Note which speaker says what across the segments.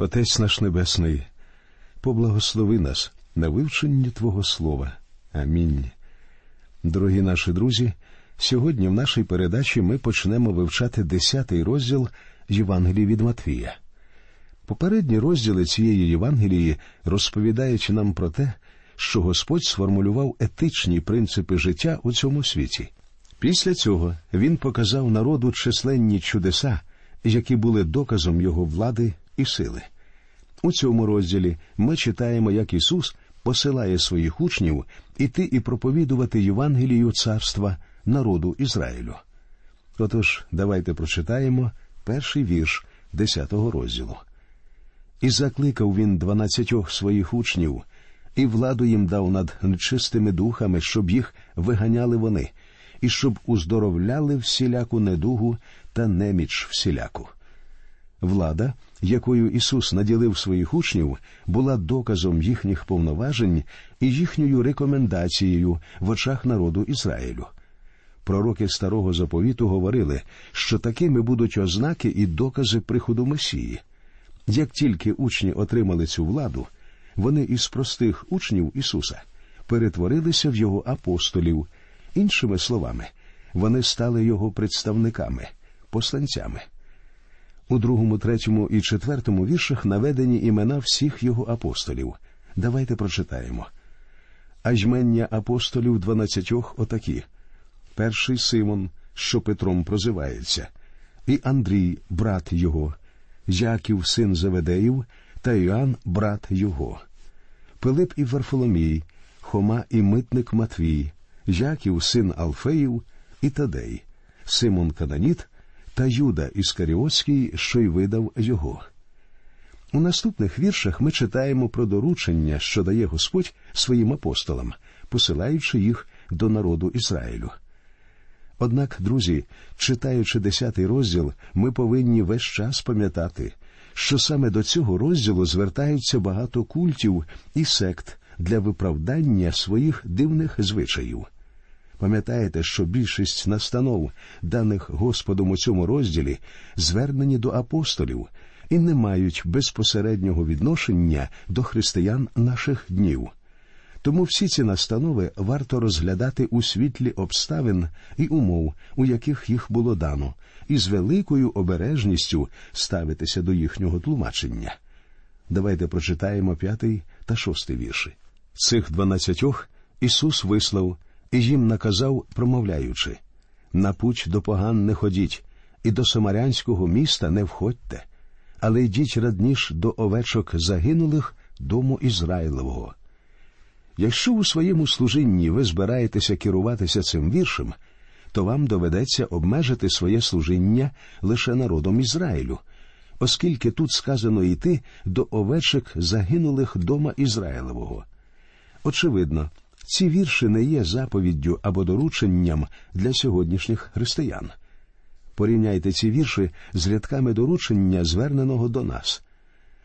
Speaker 1: Отець наш Небесний, поблагослови нас на вивченні Твого Слова. Амінь. Дорогі наші друзі, сьогодні в нашій передачі ми почнемо вивчати десятий розділ Євангелії від Матвія. Попередні розділи цієї Євангелії розповідають нам про те, що Господь сформулював етичні принципи життя у цьому світі. Після цього він показав народу численні чудеса, які були доказом його влади і сили. У цьому розділі ми читаємо, як Ісус посилає своїх учнів іти і проповідувати Євангелію царства народу Ізраїлю. Отож, давайте прочитаємо перший вірш десятого розділу. І закликав він дванадцятьох своїх учнів, і владу їм дав над нечистими духами, щоб їх виганяли вони, і щоб уздоровляли всіляку недугу та неміч всіляку. Влада, якою Ісус наділив своїх учнів, була доказом їхніх повноважень і їхньою рекомендацією в очах народу Ізраїлю. Пророки старого заповіту говорили, що такими будуть ознаки і докази приходу Месії. Як тільки учні отримали цю владу, вони із простих учнів Ісуса перетворилися в Його апостолів, іншими словами, вони стали Його представниками, посланцями. У другому, третьому і четвертому віршах наведені імена всіх його апостолів. Давайте прочитаємо. А жмення апостолів дванадцятьох отакі: перший Симон, що Петром прозивається, і Андрій, брат його, Яків, син Заведеїв, та Іоанн, брат його, Пилип і Варфоломій, Хома і митник Матвій, Яків, син Алфеїв. І Тадей, Симон Кананіт та Юда Іскаріотський, що й видав його. У наступних віршах ми читаємо про доручення, що дає Господь своїм апостолам, посилаючи їх до народу Ізраїлю. Однак, друзі, читаючи десятий розділ, ми повинні весь час пам'ятати, що саме до цього розділу звертаються багато культів і сект для виправдання своїх дивних звичаїв. Пам'ятаєте, що більшість настанов, даних Господом у цьому розділі, звернені до апостолів і не мають безпосереднього відношення до християн наших днів. Тому всі ці настанови варто розглядати у світлі обставин і умов, у яких їх було дано, і з великою обережністю ставитися до їхнього тлумачення. Давайте прочитаємо п'ятий та шостий вірші. Цих дванадцятьох Ісус вислав і їм наказав, промовляючи на путь до поган не ходіть, і до Самарянського міста не входьте, але йдіть радніш до овечок загинулих дому Ізраїлевого. Якщо у своєму служінні ви збираєтеся керуватися цим віршем, то вам доведеться обмежити своє служіння лише народом Ізраїлю, оскільки тут сказано йти до овечок загинулих дома Ізраїлевого. Очевидно, ці вірші не є заповіддю або дорученням для сьогоднішніх християн. Порівняйте ці вірші з рядками доручення, зверненого до нас.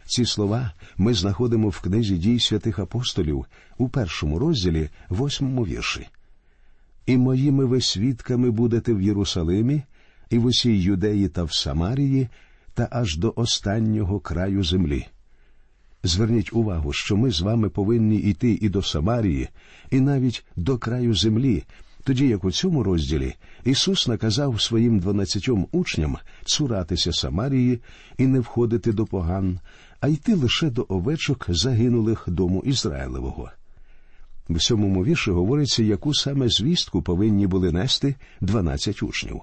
Speaker 1: Ці слова ми знаходимо в книзі дій святих апостолів у першому розділі, восьмому вірші. І моїми ви свідками будете в Єрусалимі, і в усій юдеї та в Самарії, та аж до останнього краю землі. Зверніть увагу, що ми з вами повинні йти і до Самарії, і навіть до краю землі, тоді як у цьому розділі Ісус наказав своїм дванадцятьом учням цуратися Самарії і не входити до поган, а йти лише до овечок загинулих дому Ізраїлевого. В сьомому вірші говориться, яку саме звістку повинні були нести дванадцять учнів.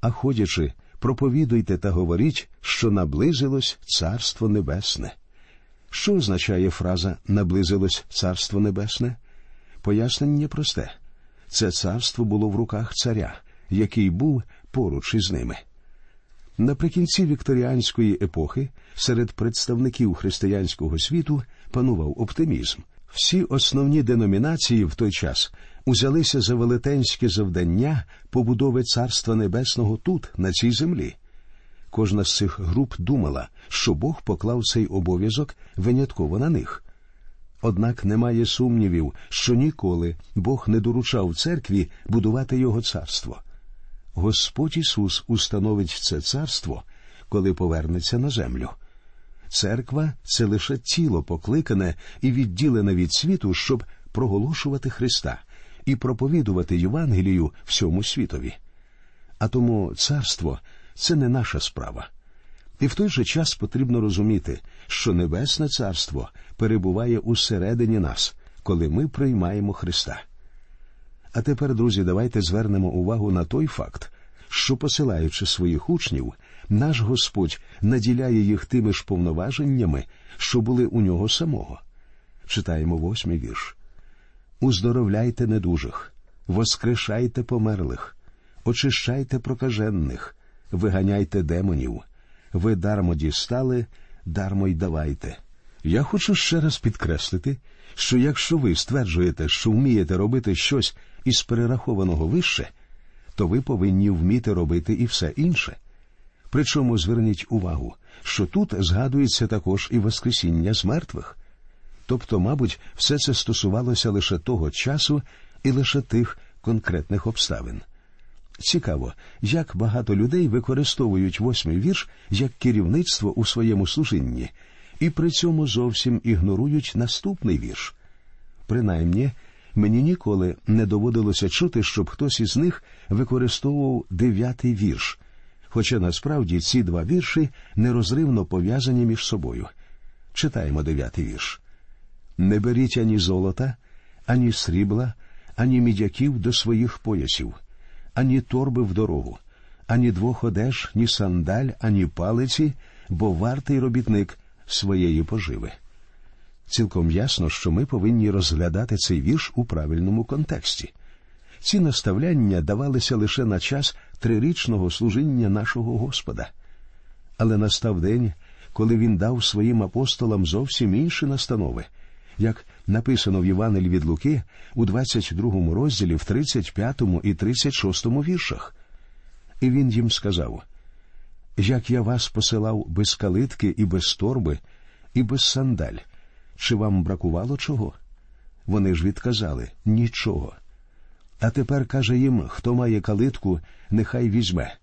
Speaker 1: А ходячи, проповідуйте та говоріть, що наблизилось Царство Небесне. Що означає фраза наблизилось Царство Небесне? Пояснення просте це царство було в руках царя, який був поруч із ними. Наприкінці вікторіанської епохи серед представників християнського світу панував оптимізм. Всі основні деномінації в той час узялися за велетенське завдання побудови Царства Небесного тут, на цій землі. Кожна з цих груп думала, що Бог поклав цей обов'язок винятково на них. Однак немає сумнівів, що ніколи Бог не доручав церкві будувати його царство. Господь Ісус установить це царство, коли повернеться на землю. церква це лише тіло покликане і відділене від світу, щоб проголошувати Христа і проповідувати Євангелію всьому світові. А тому царство це не наша справа. І в той же час потрібно розуміти, що Небесне Царство перебуває усередині нас, коли ми приймаємо Христа. А тепер, друзі, давайте звернемо увагу на той факт, що, посилаючи своїх учнів, наш Господь наділяє їх тими ж повноваженнями, що були у нього самого. Читаємо восьмий вірш. Уздоровляйте недужих, воскрешайте померлих, очищайте прокажених, виганяйте демонів, ви дармо дістали, дармо й давайте. Я хочу ще раз підкреслити, що якщо ви стверджуєте, що вмієте робити щось із перерахованого вище, то ви повинні вміти робити і все інше. Причому зверніть увагу, що тут згадується також і Воскресіння з мертвих. Тобто, мабуть, все це стосувалося лише того часу і лише тих конкретних обставин. Цікаво, як багато людей використовують восьмий вірш як керівництво у своєму служінні, і при цьому зовсім ігнорують наступний вірш. Принаймні, мені ніколи не доводилося чути, щоб хтось із них використовував дев'ятий вірш, хоча насправді ці два вірші нерозривно пов'язані між собою. Читаємо дев'ятий вірш. Не беріть ані золота, ані срібла, ані мідяків до своїх поясів, ані торби в дорогу, ані двох одеж, ні сандаль, ані палиці, бо вартий робітник своєї поживи. Цілком ясно, що ми повинні розглядати цей вірш у правильному контексті. Ці наставляння давалися лише на час трирічного служіння нашого Господа. Але настав день, коли він дав своїм апостолам зовсім інші настанови, як написано в Євангелії від Луки у 22 розділі, в 35 і 36 віршах. І він їм сказав: Як я вас посилав без калитки і без торби, і без сандаль, чи вам бракувало чого? Вони ж відказали нічого. А тепер каже їм, хто має калитку, нехай візьме,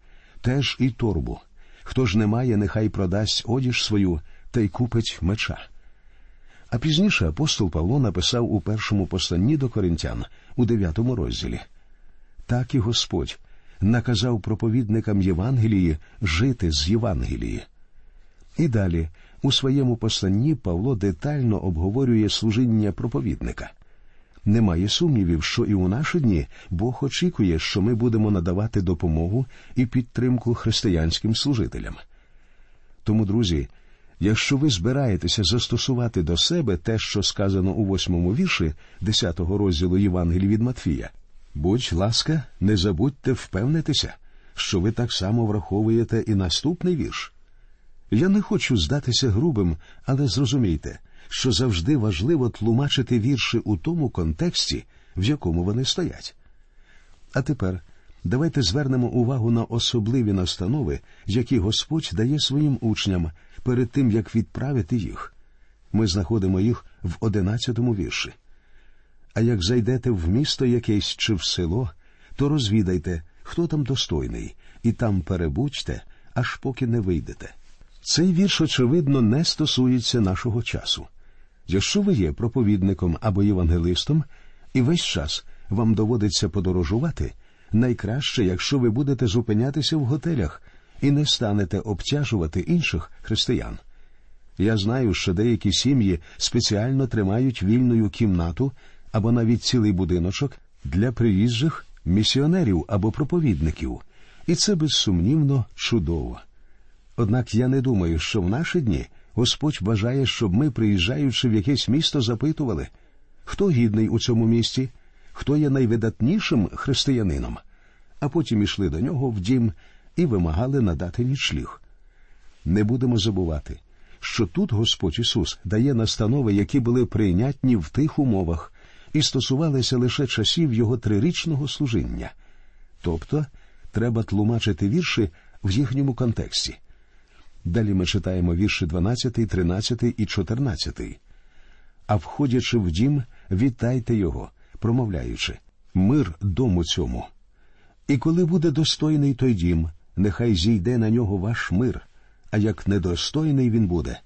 Speaker 1: теж і торбу. Хто ж не має, нехай продасть одіж свою та й купить меча. А пізніше апостол Павло написав у першому посланні до коринтян у дев'ятому розділі так і Господь наказав проповідникам Євангелії жити з Євангелії. І далі у своєму посланні Павло детально обговорює служіння проповідника. Немає сумнівів, що і у наші дні Бог очікує, що ми будемо надавати допомогу і підтримку християнським служителям. Тому, друзі, якщо ви збираєтеся застосувати до себе те, що сказано у восьмому вірші десятого розділу Євангелії від Матфія, будь ласка, не забудьте впевнитися, що ви так само враховуєте і наступний вірш. Я не хочу здатися грубим, але зрозумійте, що завжди важливо тлумачити вірші у тому контексті, в якому вони стоять. А тепер давайте звернемо увагу на особливі настанови, які Господь дає своїм учням перед тим, як відправити їх. Ми знаходимо їх в одинадцятому вірші. А як зайдете в місто якесь чи в село, то розвідайте, хто там достойний, і там перебудьте, аж поки не вийдете. Цей вірш, очевидно, не стосується нашого часу. Якщо ви є проповідником або євангелистом, і весь час вам доводиться подорожувати, найкраще, якщо ви будете зупинятися в готелях і не станете обтяжувати інших християн. Я знаю, що деякі сім'ї спеціально тримають вільною кімнату або навіть цілий будиночок для приїжджих місіонерів або проповідників, і це безсумнівно чудово. Однак я не думаю, що в наші дні Господь бажає, щоб ми, приїжджаючи в якесь місто, запитували, хто гідний у цьому місті, хто є найвидатнішим християнином, а потім ішли до нього в дім і вимагали надати нічліг. Не будемо забувати, що тут Господь Ісус дає настанови, які були прийнятні в тих умовах і стосувалися лише часів Його трирічного служіння. Тобто треба тлумачити вірші в їхньому контексті. Далі ми читаємо вірші 12, 13 і 14. А входячи в дім, вітайте його, промовляючи мир дому цьому. І коли буде достойний той дім, нехай зійде на нього ваш мир, а як недостойний він буде,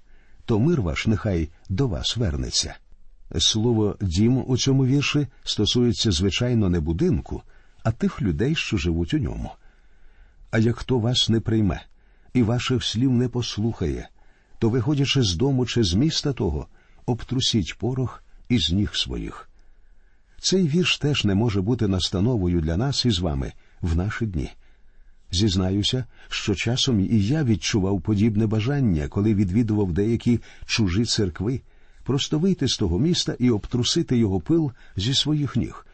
Speaker 1: то мир ваш нехай до вас вернеться. Слово дім у цьому вірші стосується, звичайно, не будинку, а тих людей, що живуть у ньому. А як хто вас не прийме і ваших слів не послухає, то, виходячи з дому чи з міста того, обтрусіть порох із ніг своїх. Цей вірш теж не може бути настановою для нас із вами в наші дні. Зізнаюся, що часом і я відчував подібне бажання, коли відвідував деякі чужі церкви, просто вийти з того міста і обтрусити його пил зі своїх ніг.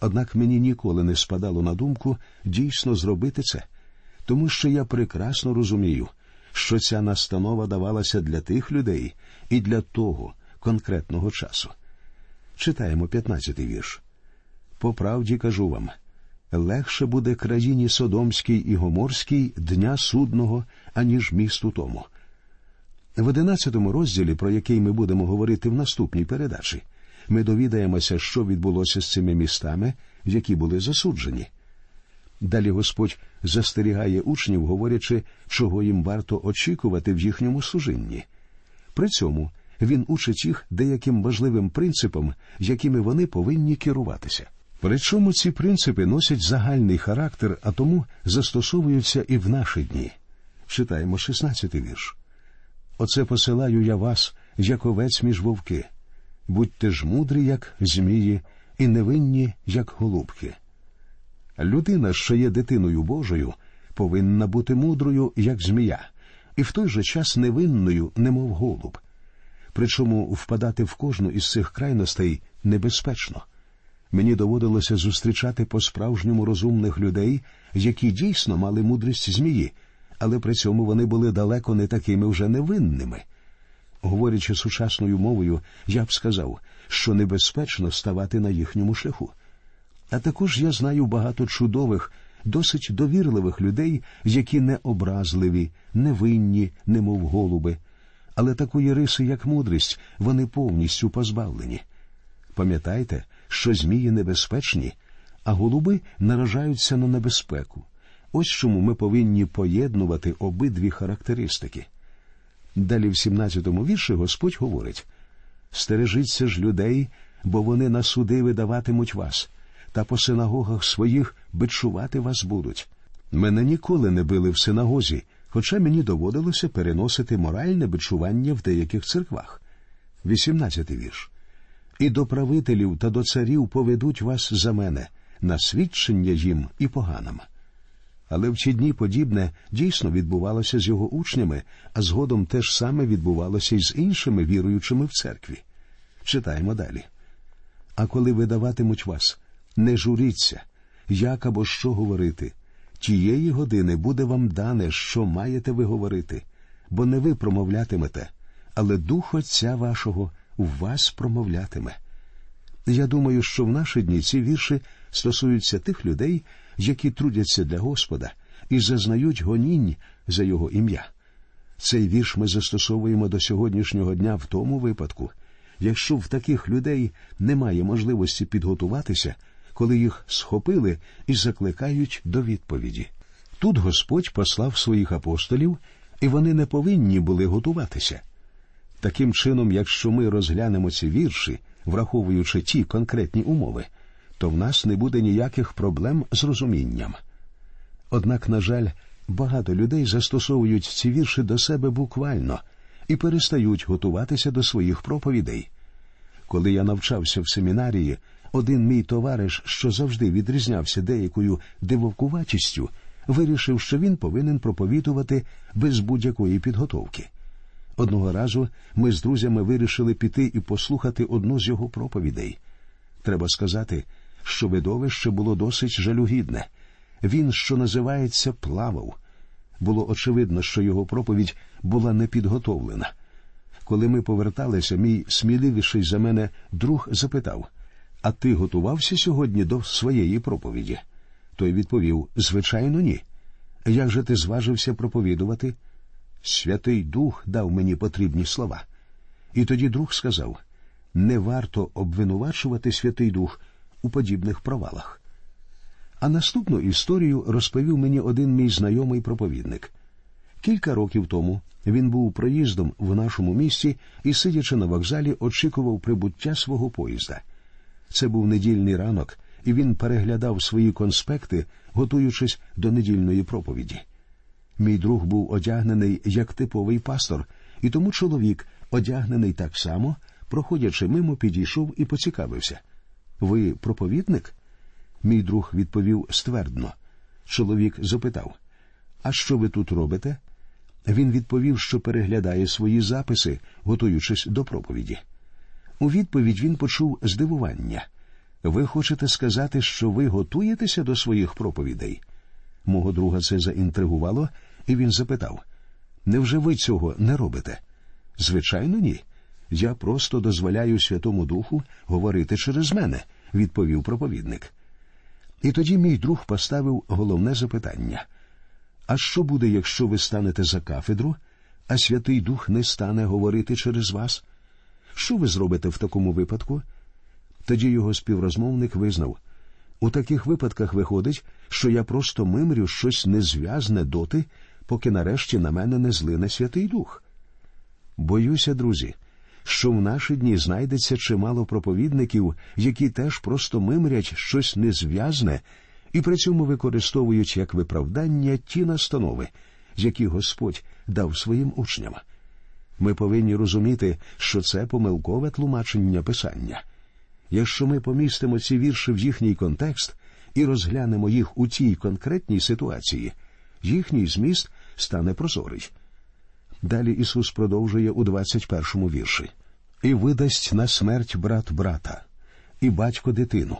Speaker 1: Однак мені ніколи не спадало на думку дійсно зробити це, тому що я прекрасно розумію, що ця настанова давалася для тих людей і для того конкретного часу. Читаємо 15-й вірш. По правді кажу вам легше буде країні Содомській і Гоморській дня судного, аніж місту тому. В одинадцятому розділі, про який ми будемо говорити в наступній передачі, ми довідаємося, що відбулося з цими містами, які були засуджені. Далі Господь застерігає учнів, говорячи, чого їм варто очікувати в їхньому служінні. При цьому він учить їх деяким важливим принципам, якими вони повинні керуватися. Причому ці принципи носять загальний характер, а тому застосовуються і в наші дні. Читаємо 16-й вірш. Оце посилаю я вас, як овець між вовки. Будьте ж мудрі, як змії, і невинні, як голубки. Людина, що є дитиною Божою, повинна бути мудрою, як змія, і в той же час невинною, немов голуб. Причому впадати в кожну із цих крайностей небезпечно. Мені доводилося зустрічати по справжньому розумних людей, які дійсно мали мудрість змії, але при цьому вони були далеко не такими вже невинними. Говорячи сучасною мовою, я б сказав, що небезпечно ставати на їхньому шляху. А також я знаю багато чудових, досить довірливих людей, які не образливі, невинні, немов голуби, але такої риси, як мудрість, вони повністю позбавлені. Пам'ятайте, що змії небезпечні, а голуби наражаються на небезпеку. Ось чому ми повинні поєднувати обидві характеристики. Далі в 17-му вірші Господь говорить стережіться ж людей, бо вони на суди видаватимуть вас, та по синагогах своїх бичувати вас будуть. Мене ніколи не били в синагозі, хоча мені доводилося переносити моральне бичування в деяких церквах. 18-й вірш. І до правителів та до царів поведуть вас за мене, на свідчення їм і поганам. Але в ті дні подібне дійсно відбувалося з його учнями, а згодом те ж саме відбувалося й з іншими віруючими в церкві. Читаємо далі. А коли видаватимуть вас, не журіться, як або що говорити. Тієї години буде вам дане, що маєте ви говорити, бо не ви промовлятимете, але Дух Отця вашого у вас промовлятиме. Я думаю, що в наші дні ці вірші стосуються тих людей, які трудяться для Господа і зазнають гонінь за Його ім'я. Цей вірш ми застосовуємо до сьогоднішнього дня в тому випадку, якщо в таких людей немає можливості підготуватися, коли їх схопили і закликають до відповіді. Тут Господь послав своїх апостолів, і вони не повинні були готуватися. Таким чином, якщо ми розглянемо ці вірші, враховуючи ті конкретні умови, то в нас не буде ніяких проблем з розумінням. Однак, на жаль, багато людей застосовують ці вірші до себе буквально і перестають готуватися до своїх проповідей. Коли я навчався в семінарії, один мій товариш, що завжди відрізнявся деякою дивовкуватістю, вирішив, що він повинен проповідувати без будь-якої підготовки. Одного разу ми з друзями вирішили піти і послухати одну з його проповідей. Треба сказати, що видовище було досить жалюгідне. Він, що називається, плавав. Було очевидно, що його проповідь була непідготовлена. Коли ми поверталися, мій сміливіший за мене друг запитав А ти готувався сьогодні до своєї проповіді? Той відповів Звичайно, ні. Як же ти зважився проповідувати? Святий Дух дав мені потрібні слова. І тоді друг сказав не варто обвинувачувати Святий Дух у подібних провалах. А наступну історію розповів мені один мій знайомий проповідник. Кілька років тому він був проїздом в нашому місті і, сидячи на вокзалі, очікував прибуття свого поїзда. Це був недільний ранок, і він переглядав свої конспекти, готуючись до недільної проповіді. Мій друг був одягнений як типовий пастор, і тому чоловік, одягнений так само, проходячи мимо, підійшов і поцікавився. Ви проповідник? Мій друг відповів ствердно. Чоловік запитав А що ви тут робите? Він відповів, що переглядає свої записи, готуючись до проповіді. У відповідь він почув здивування. Ви хочете сказати, що ви готуєтеся до своїх проповідей? Мого друга це заінтригувало, і він запитав Невже ви цього не робите? Звичайно, ні. Я просто дозволяю Святому Духу говорити через мене, відповів проповідник. І тоді мій друг поставив головне запитання а що буде, якщо ви станете за кафедру, а Святий Дух не стане говорити через вас? Що ви зробите в такому випадку? Тоді його співрозмовник визнав у таких випадках виходить, що я просто мимрю щось незв'язне доти, поки нарешті на мене не злине Святий Дух. Боюся, друзі, що в наші дні знайдеться чимало проповідників, які теж просто мимрять щось незв'язне і при цьому використовують як виправдання ті настанови, які Господь дав своїм учням. Ми повинні розуміти, що це помилкове тлумачення Писання. Якщо ми помістимо ці вірші в їхній контекст і розглянемо їх у тій конкретній ситуації, їхній зміст стане прозорий. Далі Ісус продовжує у 21-му вірші і видасть на смерть брат брата, і батько дитину,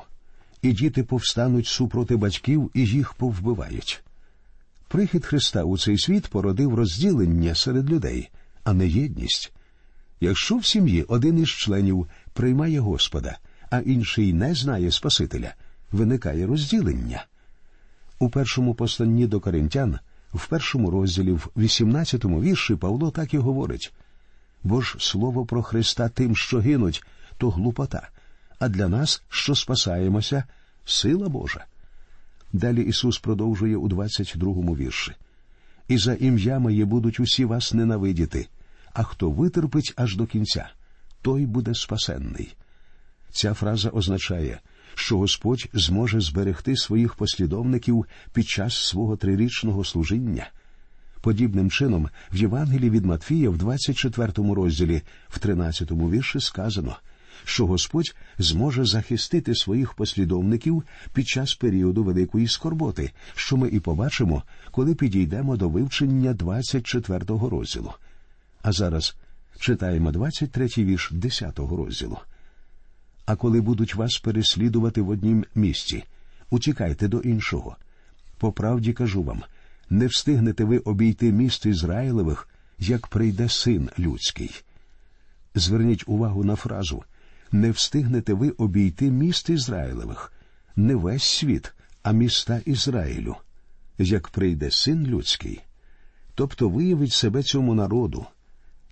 Speaker 1: і діти повстануть супроти батьків і їх повбивають. Прихід Христа у цей світ породив розділення серед людей, а не єдність. Якщо в сім'ї один із членів приймає Господа, а інший не знає Спасителя, виникає розділення. У першому посланні до коринтян, в першому розділі, в 18-му вірші Павло так і говорить бо ж слово про Христа тим, що гинуть, то глупота, а для нас, що спасаємося, сила Божа. Далі Ісус продовжує у 22-му вірші. І за ім'я моє будуть усі вас ненавидіти, а хто витерпить аж до кінця, той буде спасенний. Ця фраза означає, що Господь зможе зберегти своїх послідовників під час свого трирічного служіння. Подібним чином, в Євангелії від Матфія, в 24 розділі, в 13 вірші сказано, що Господь зможе захистити своїх послідовників під час періоду великої скорботи, що ми і побачимо, коли підійдемо до вивчення 24 розділу. А зараз читаємо 23 вірш 10 розділу. А коли будуть вас переслідувати в однім місці, утікайте до іншого. По правді кажу вам не встигнете ви обійти міст Ізраїлевих, як прийде син людський. Зверніть увагу на фразу не встигнете ви обійти міст Ізраїлевих, не весь світ, а міста Ізраїлю, як прийде син людський. Тобто виявить себе цьому народу.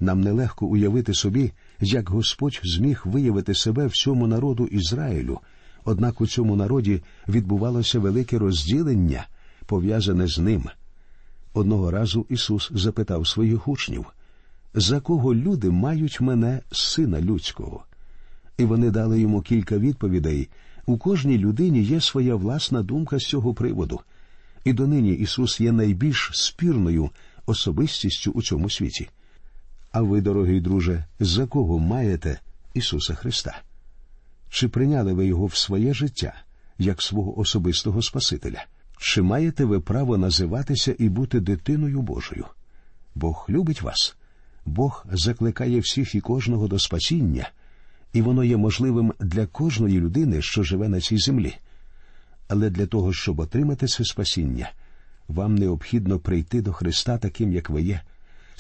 Speaker 1: Нам нелегко уявити собі, як Господь зміг виявити себе всьому народу Ізраїлю, однак у цьому народі відбувалося велике розділення, пов'язане з ним. Одного разу Ісус запитав своїх учнів, за кого люди мають мене сина людського? І вони дали йому кілька відповідей. У кожній людині є своя власна думка з цього приводу, і донині Ісус є найбільш спірною особистістю у цьому світі. А ви, дорогий друже, за кого маєте Ісуса Христа? Чи прийняли ви Його в своє життя як свого особистого Спасителя? Чи маєте ви право називатися і бути дитиною Божою? Бог любить вас, Бог закликає всіх і кожного до спасіння, і воно є можливим для кожної людини, що живе на цій землі. Але для того, щоб отримати це спасіння, вам необхідно прийти до Христа таким, як ви є,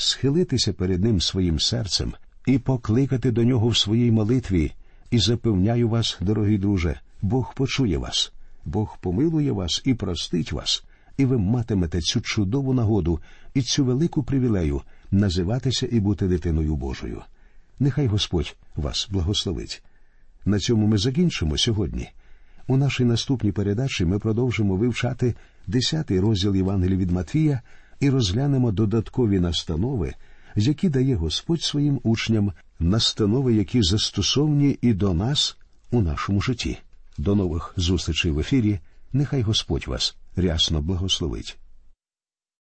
Speaker 1: схилитися перед Ним своїм серцем і покликати до нього в своїй молитві, і запевняю вас, дорогий друже, Бог почує вас. Бог помилує вас і простить вас, і ви матимете цю чудову нагоду і цю велику привілею називатися і бути дитиною Божою. Нехай Господь вас благословить. На цьому ми закінчимо сьогодні. У нашій наступній передачі ми продовжимо вивчати 10 розділ Євангелія від Матвія і розглянемо додаткові настанови, які дає Господь своїм учням, настанови, які застосовні і до нас у нашому житті. До нових зустрічей в ефірі. Нехай Господь вас рясно благословить.